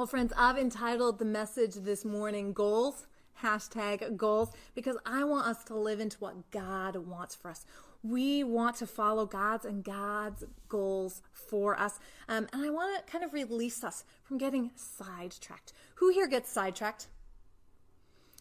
Well, friends, I've entitled the message this morning Goals, hashtag goals, because I want us to live into what God wants for us. We want to follow God's and God's goals for us. Um, and I want to kind of release us from getting sidetracked. Who here gets sidetracked?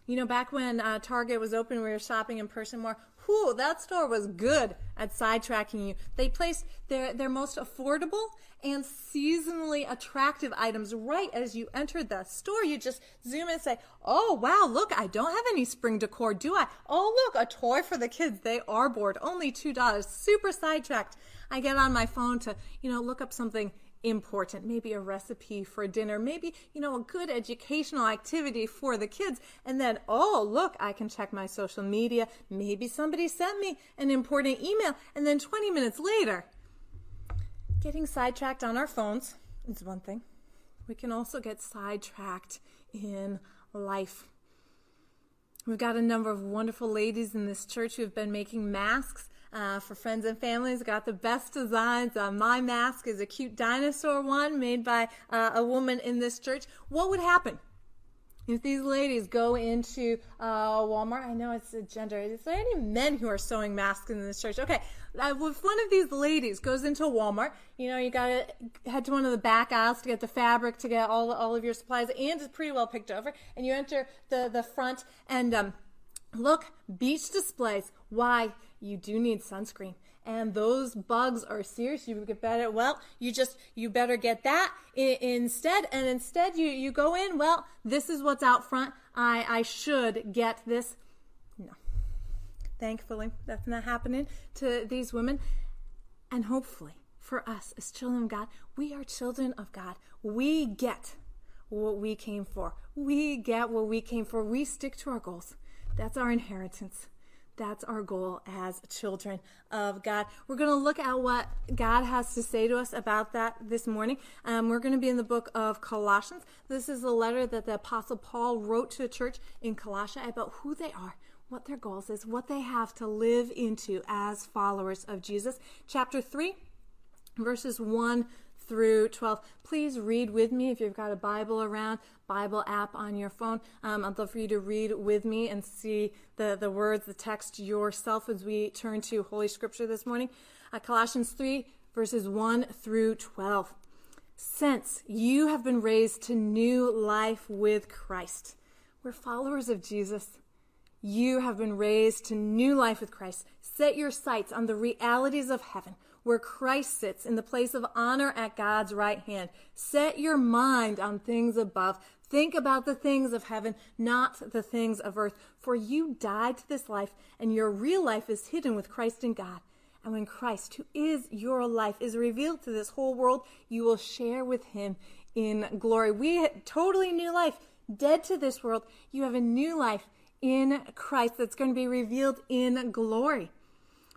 You know, back when uh, Target was open, we were shopping in person more. Whew, that store was good at sidetracking you. They placed their, their most affordable and seasonally attractive items right as you entered the store. You just zoom in and say, Oh, wow, look, I don't have any spring decor, do I? Oh, look, a toy for the kids. They are bored. Only $2. Super sidetracked. I get on my phone to, you know, look up something important. Maybe a recipe for dinner, maybe, you know, a good educational activity for the kids. And then, oh, look, I can check my social media. Maybe somebody sent me an important email. And then 20 minutes later, getting sidetracked on our phones is one thing. We can also get sidetracked in life. We've got a number of wonderful ladies in this church who have been making masks uh, for friends and families. Got the best designs. Uh, my mask is a cute dinosaur one made by uh, a woman in this church. What would happen? If these ladies go into uh, Walmart, I know it's a gender. Is there any men who are sewing masks in this church? Okay, uh, if one of these ladies goes into Walmart, you know, you got to head to one of the back aisles to get the fabric, to get all all of your supplies, and it's pretty well picked over, and you enter the the front and um, look, beach displays. Why? You do need sunscreen. And those bugs are serious. You get better well you just you better get that I- instead. And instead you you go in well this is what's out front. I i should get this. No. Thankfully that's not happening to these women. And hopefully for us as children of god we are children of god. We get what we came for. We get what we came for. We stick to our goals. That's our inheritance that's our goal as children of God. We're going to look at what God has to say to us about that this morning. Um, we're going to be in the book of Colossians. This is a letter that the Apostle Paul wrote to a church in Colossia about who they are, what their goals is, what they have to live into as followers of Jesus. Chapter 3, verses 1 through 12. Please read with me if you've got a Bible around, Bible app on your phone. Um, I'd love for you to read with me and see the, the words, the text yourself as we turn to Holy Scripture this morning. Uh, Colossians 3, verses 1 through 12. Since you have been raised to new life with Christ, we're followers of Jesus. You have been raised to new life with Christ. Set your sights on the realities of heaven where Christ sits in the place of honor at God's right hand. Set your mind on things above. Think about the things of heaven, not the things of earth. For you died to this life, and your real life is hidden with Christ in God. And when Christ, who is your life, is revealed to this whole world, you will share with him in glory. We totally new life, dead to this world. You have a new life in Christ that's going to be revealed in glory.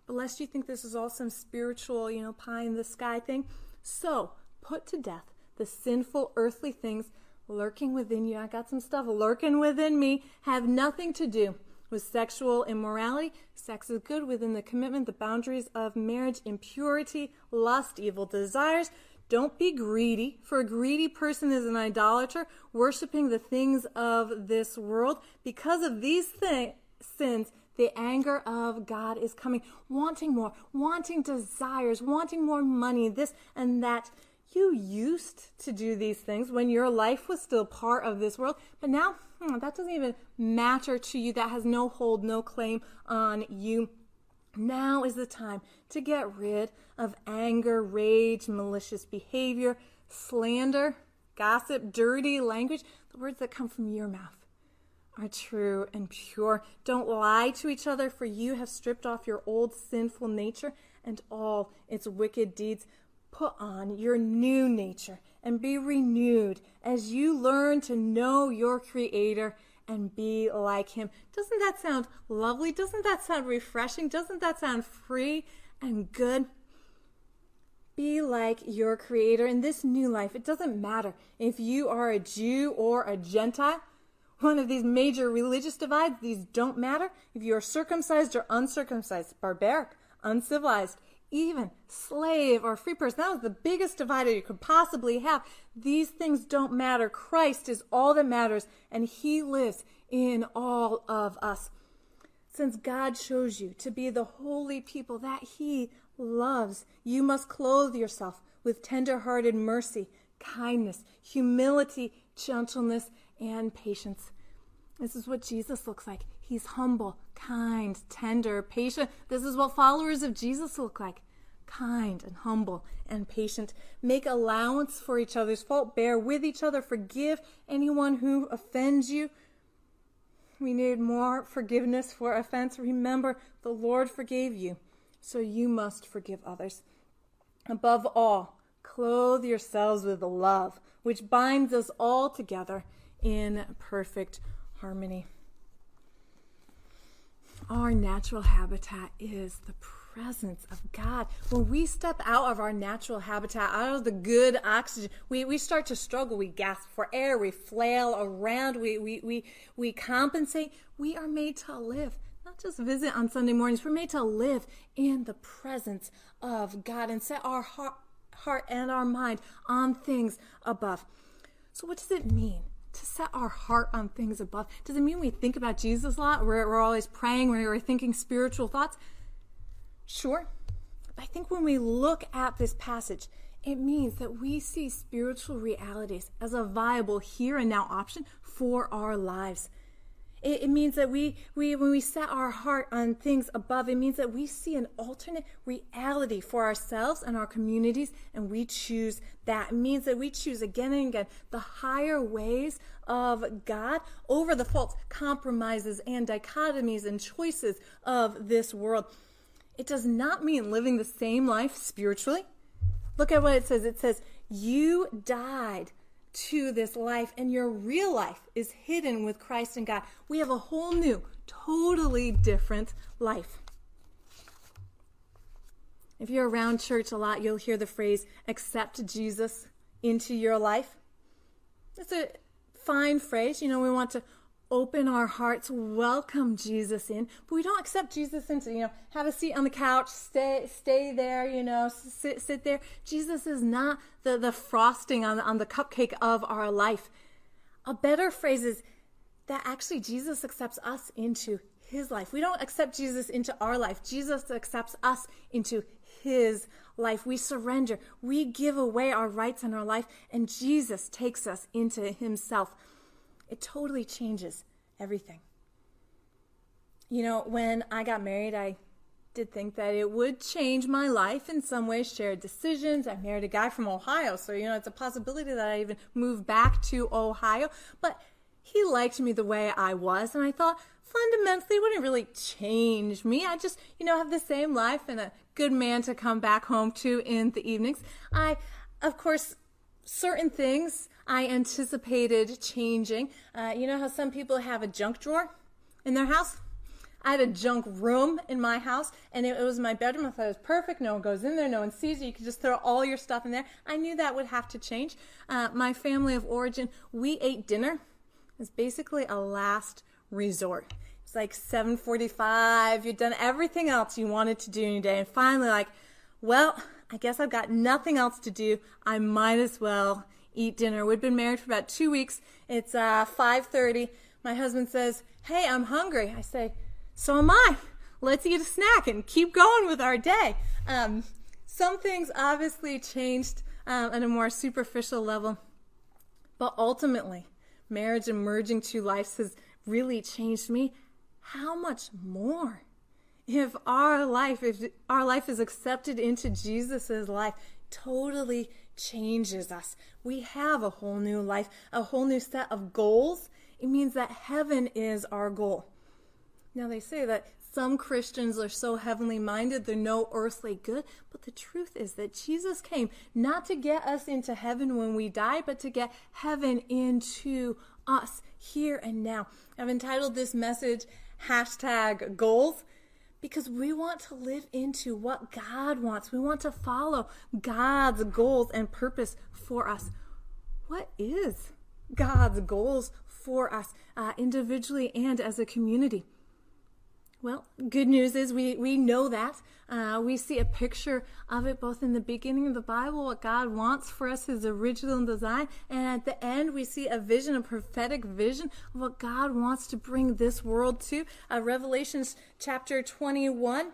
But lest you think this is all some spiritual, you know, pie in the sky thing. So put to death the sinful earthly things lurking within you. I got some stuff lurking within me, have nothing to do with sexual immorality. Sex is good within the commitment, the boundaries of marriage, impurity, lust, evil desires. Don't be greedy, for a greedy person is an idolater, worshiping the things of this world. Because of these thi- sins, the anger of God is coming, wanting more, wanting desires, wanting more money, this and that. You used to do these things when your life was still part of this world, but now hmm, that doesn't even matter to you. That has no hold, no claim on you. Now is the time to get rid of anger, rage, malicious behavior, slander, gossip, dirty language, the words that come from your mouth are true and pure. Don't lie to each other, for you have stripped off your old sinful nature and all its wicked deeds. Put on your new nature and be renewed as you learn to know your Creator and be like Him. Doesn't that sound lovely? Doesn't that sound refreshing? Doesn't that sound free and good? Be like your Creator in this new life. It doesn't matter if you are a Jew or a Gentile one of these major religious divides. These don't matter if you are circumcised or uncircumcised, barbaric, uncivilized, even slave or free person. That was the biggest divider you could possibly have. These things don't matter. Christ is all that matters, and He lives in all of us. Since God chose you to be the holy people that He loves, you must clothe yourself with tender hearted mercy, kindness, humility, gentleness, and patience. This is what Jesus looks like. He's humble, kind, tender, patient. This is what followers of Jesus look like kind and humble and patient. Make allowance for each other's fault. Bear with each other. Forgive anyone who offends you. We need more forgiveness for offense. Remember, the Lord forgave you, so you must forgive others. Above all, clothe yourselves with the love, which binds us all together in perfect harmony. Our natural habitat is the presence of God. When we step out of our natural habitat, out of the good oxygen, we, we start to struggle. We gasp for air, we flail around, we, we, we, we compensate. We are made to live, not just visit on Sunday mornings. We're made to live in the presence of God and set our heart, heart and our mind on things above. So, what does it mean? to set our heart on things above. Does it mean we think about Jesus a lot? We're, we're always praying, we're thinking spiritual thoughts? Sure. I think when we look at this passage, it means that we see spiritual realities as a viable here and now option for our lives. It, it, means that we, we, when we set our heart on things above, it means that we see an alternate reality for ourselves and our communities, and we choose that. It means that we choose again and again the higher ways of God over the false compromises and dichotomies and choices of this world. It does not mean living the same life spiritually. Look at what it says. It says, You died to this life, and your real life is hidden with Christ and God. We have a whole new, totally different life. If you're around church a lot, you'll hear the phrase, accept Jesus into your life. It's a fine phrase. You know, we want to open our hearts, welcome Jesus in, but we don't accept Jesus into, you know, have a seat on the couch, stay stay there, you know, sit sit there. Jesus is not the, the frosting on, on the cupcake of our life. A better phrase is that actually Jesus accepts us into his life. We don't accept Jesus into our life. Jesus accepts us into his life. We surrender. We give away our rights and our life, and Jesus takes us into himself it totally changes everything. You know, when I got married, I did think that it would change my life in some ways, shared decisions. I married a guy from Ohio, so, you know, it's a possibility that I even move back to Ohio. But he liked me the way I was, and I thought fundamentally wouldn't really change me. I just, you know, have the same life and a good man to come back home to in the evenings. I, of course, certain things I anticipated changing. Uh, you know how some people have a junk drawer in their house? I had a junk room in my house, and it, it, was my bedroom. I thought it was perfect. No one goes in there, no one sees you. You could just throw all your stuff in there. I knew that would have to change. Uh, my family of origin, we ate dinner. It's basically a last resort. It's like 7:45. You've done everything else you wanted to do in your day, and finally, like, well, I guess I've got nothing else to do. I might as well eat dinner. We'd been married for about two weeks. It's uh, 5.30. My husband says, hey, I'm hungry. I say, so am I. Let's eat a snack and keep going with our day. Um, some things obviously changed um, at a more superficial level, but ultimately, marriage and merging two lives has really changed me. How much more? If our life, if our life is accepted into Jesus' life, totally changes us. We have a whole new life, a whole new set of goals. It means that heaven is our goal. Now, they say that some Christians are so heavenly minded, they're no earthly good. But the truth is that Jesus came not to get us into heaven when we die, but to get heaven into us here and now. I've entitled this message hashtag goals because we want to live into what God wants. We want to follow God's goals and purpose for us. What is God's goals for us uh, individually and as a community? Well, good news is we, we know that. Uh, we see a picture of it both in the beginning of the Bible, what God wants for us, His original design, and at the end we see a vision, a prophetic vision of what God wants to bring this world to. Uh, Revelations chapter 21.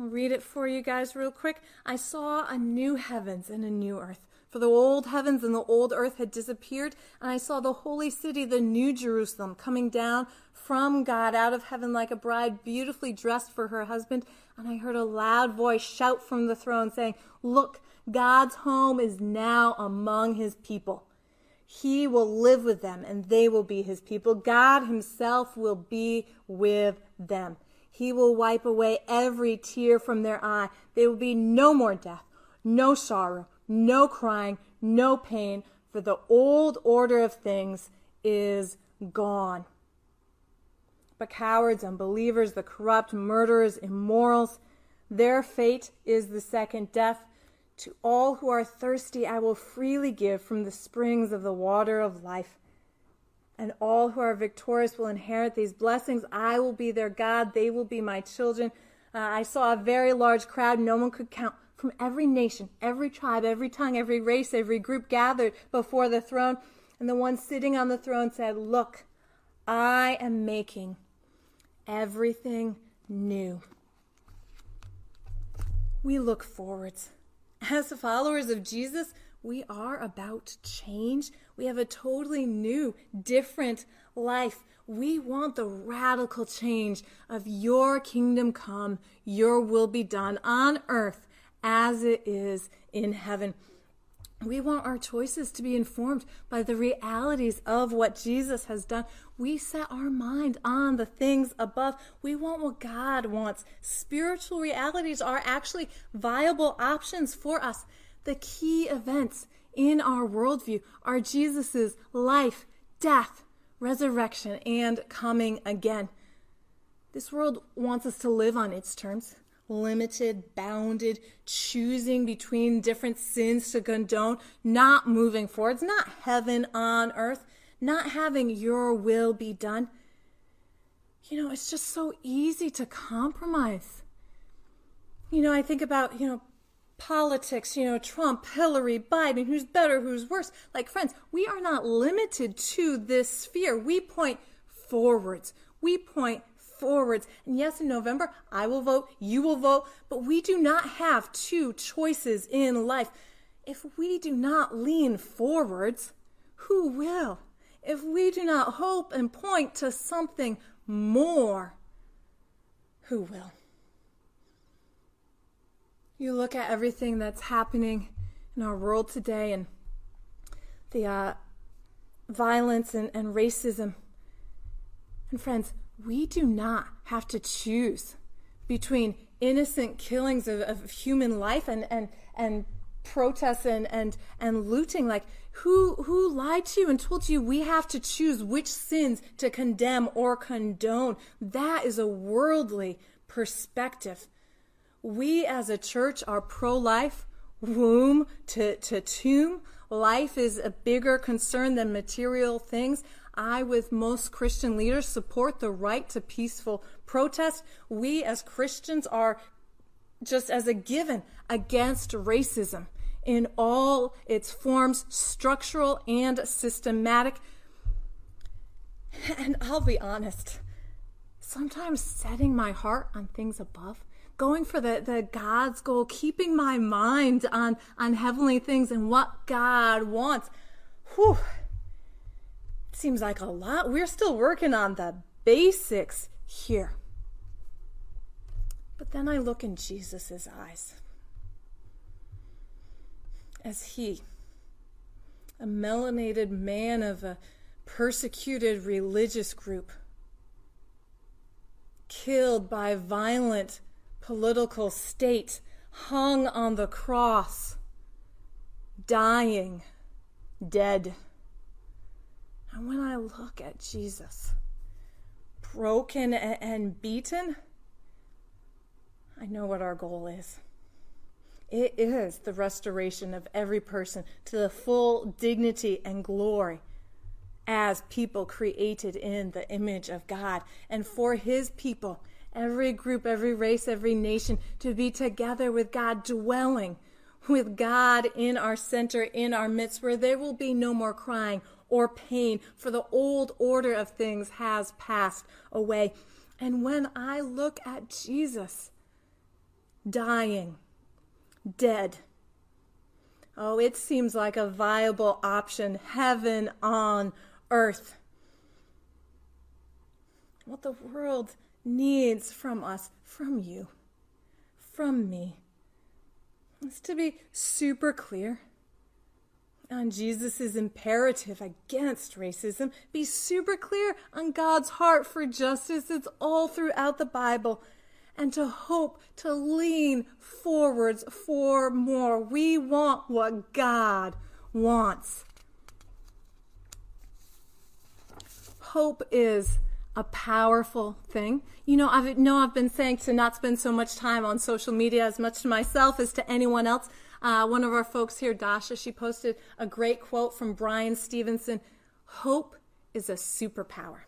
I'll read it for you guys real quick. I saw a new heavens and a new earth. For the old heavens and the old earth had disappeared, and I saw the holy city, the new Jerusalem, coming down from God out of heaven like a bride beautifully dressed for her husband. And I heard a loud voice shout from the throne saying, Look, God's home is now among his people. He will live with them and they will be his people. God himself will be with them. He will wipe away every tear from their eye. There will be no more death, no sorrow no crying, no pain, for the old order of things is gone. But cowards, unbelievers, the corrupt, murderers, immorals, their fate is the second death. To all who are thirsty, I will freely give from the springs of the water of life. And all who are victorious will inherit these blessings. I will be their God. They will be my children. Uh, I saw a very large crowd. No one could count from every nation, every tribe, every tongue, every race, every group gathered before the throne. And the one sitting on the throne said, Look, I am making everything new. We look forwards. As followers of Jesus, we are about to change. We have a totally new, different life. We want the radical change of your kingdom come, your will be done on earth as it is in heaven. We want our choices to be informed by the realities of what Jesus has done. We set our mind on the things above. We want what God wants. Spiritual realities are actually viable options for us. The key events in our worldview are Jesus' life, death, resurrection, and coming again. This world wants us to live on its terms limited, bounded, choosing between different sins to condone, not moving forward. It's not heaven on earth, not having your will be done. You know, it's just so easy to compromise. You know, I think about, you know, politics, you know, Trump, Hillary, Biden, who's better, who's worse. Like, friends, we are not limited to this sphere. We point forwards. We point forwards. And yes, in November, I will vote, you will vote, but we do not have two choices in life. If we do not lean forwards, who will? If we do not hope and point to something more, who will? You look at everything that's happening in our world today and the uh, violence and, and racism. And friends, we do not have to choose between innocent killings of, of human life and, and, and protests and, and, and looting. Like, who, who lied to you and told you we have to choose which sins to condemn or condone? That is a worldly perspective. We as a church are pro life, womb to, to tomb. Life is a bigger concern than material things. I, with most Christian leaders, support the right to peaceful protest. We as Christians are just as a given against racism in all its forms, structural and systematic. And I'll be honest, sometimes setting my heart on things above, going for the, the God's goal, keeping my mind on, on heavenly things and what God wants, whew, Seems like a lot. We're still working on the basics here. But then I look in Jesus' eyes as he, a melanated man of a persecuted religious group, killed by violent political state, hung on the cross, dying, dead. And when I look at Jesus, broken and beaten, I know what our goal is. It is the restoration of every person to the full dignity and glory as people created in the image of God. And for his people, every group, every race, every nation, to be together with God, dwelling with God in our center, in our midst, where there will be no more crying or pain, for the old order of things has passed away. And when I look at Jesus dying, dead, oh, it seems like a viable option, heaven on earth. What the world needs from us, from you, from me, is to be super clear on Jesus' imperative against racism. Be super clear on God's heart for justice. It's all throughout the Bible. And to hope to lean forwards for more. We want what God wants. Hope is a powerful thing. You know, I know I've been saying to not spend so much time on social media as much to myself as to anyone else. Uh, one of our folks here, Dasha, she posted a great quote from Bryan Stevenson Hope is a superpower.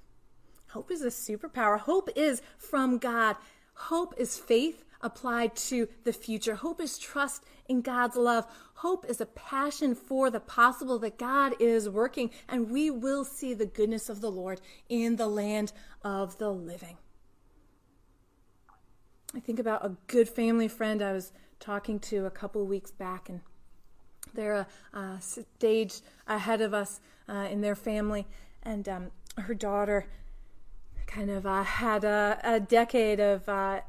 Hope is a superpower. Hope is from God. Hope is faith applied to the future. Hope is trust in God's love. Hope is a passion for the possible that God is working, and we will see the goodness of the Lord in the land of the living. I think about a good family friend I was talking to a couple weeks back, and they're a, a stage ahead of us uh, in their family, and um, her daughter kind of uh, had a, a, decade of uh,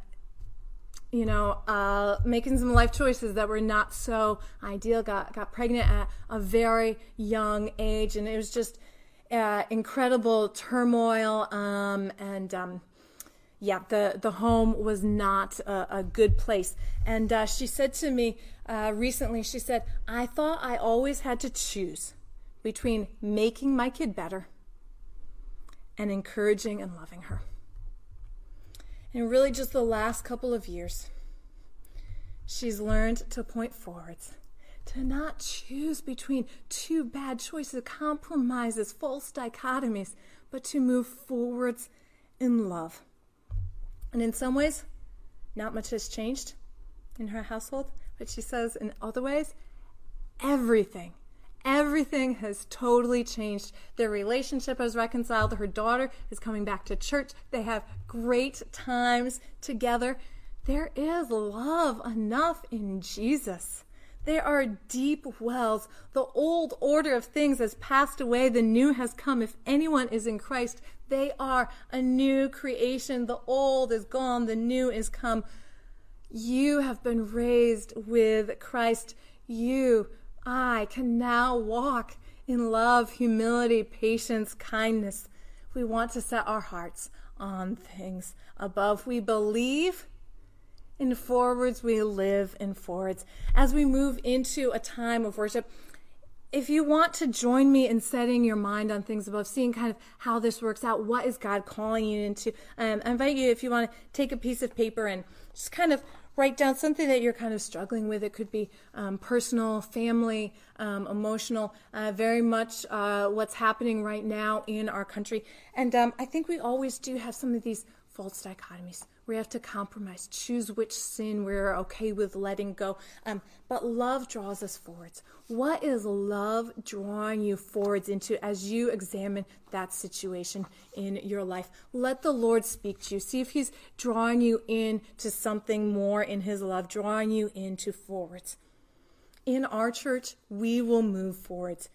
you know, uh, making some life choices that were not so ideal. Got got pregnant at a very young age, and it was just uh, incredible turmoil. Um, and um, yeah, the the home was not a, a good place. And uh, she said to me uh, recently, she said, "I thought I always had to choose between making my kid better and encouraging and loving her." In really just the last couple of years, she's learned to point forwards, to not choose between two bad choices, compromises, false dichotomies, but to move forwards in love. And in some ways, not much has changed in her household, but she says in other ways, everything Everything has totally changed. Their relationship has reconciled. Her daughter is coming back to church. They have great times together. There is love enough in Jesus. There are deep wells. The old order of things has passed away. The new has come. If anyone is in Christ, they are a new creation. The old is gone. The new is come. You have been raised with Christ. You I can now walk in love, humility, patience, kindness. We want to set our hearts on things above. We believe in forwards, we live in forwards. As we move into a time of worship, if you want to join me in setting your mind on things above, seeing kind of how this works out, what is God calling you into, um, I invite you, if you want to take a piece of paper and just kind of write down something that you're kind of struggling with. It could be um, personal, family, um, emotional, uh, very much uh, what's happening right now in our country. And um, I think we always do have some of these false dichotomies. We have to compromise, choose which sin we're okay with letting go. Um, but love draws us forwards. What is love drawing you forwards into as you examine that situation in your life? Let the Lord speak to you. See if He's drawing you in to something more in His love, drawing you into forwards. In our church, we will move forwards.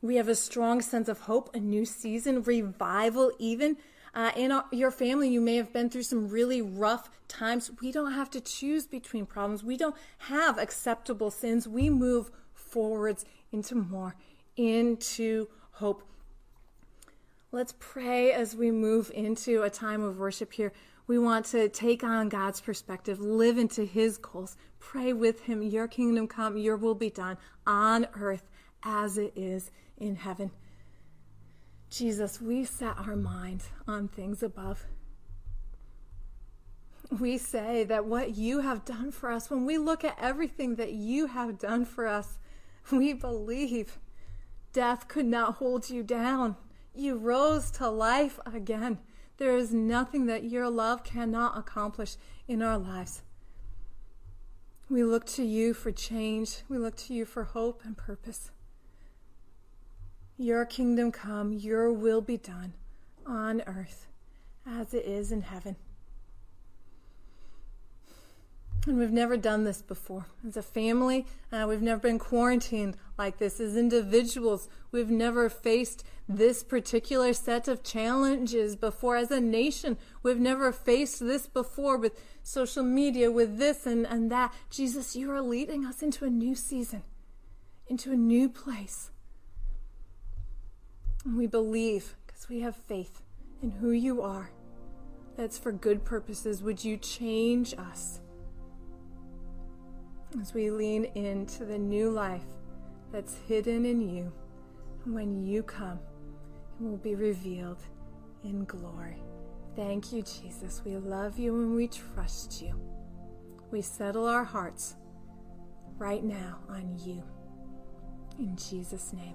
We have a strong sense of hope, a new season, revival, even uh, in our, your family, you may have been through some really rough times. We don't have to choose between problems. We don't have acceptable sins. We move forwards into more, into hope. Let's pray as we move into a time of worship here. We want to take on God's perspective, live into His goals, pray with Him, Your kingdom come, Your will be done on earth as it is in heaven. Jesus, we set our mind on things above. We say that what you have done for us, when we look at everything that you have done for us, we believe Death could not hold you down. You rose to life again. There is nothing that your love cannot accomplish in our lives. We look to you for change. We look to you for hope and purpose. Your kingdom come, your will be done on earth as it is in heaven. And we've never done this before. As a family, uh, we've never been quarantined like this. As individuals, we've never faced this particular set of challenges before. As a nation, we've never faced this before with social media, with this and, and that. Jesus, you are leading us into a new season, into a new place. We believe because we have faith in who you are. That's for good purposes. Would you change us? as we lean into the new life that's hidden in you. When you come, it will be revealed in glory. Thank you, Jesus. We love you and we trust you. We settle our hearts right now on you. In Jesus' name.